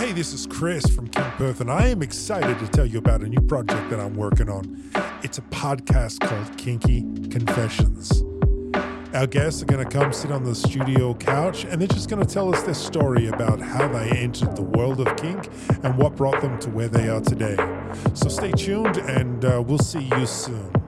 Hey, this is Chris from King Perth, and I am excited to tell you about a new project that I'm working on. It's a podcast called Kinky Confessions. Our guests are going to come sit on the studio couch and they're just going to tell us their story about how they entered the world of kink and what brought them to where they are today. So stay tuned and uh, we'll see you soon.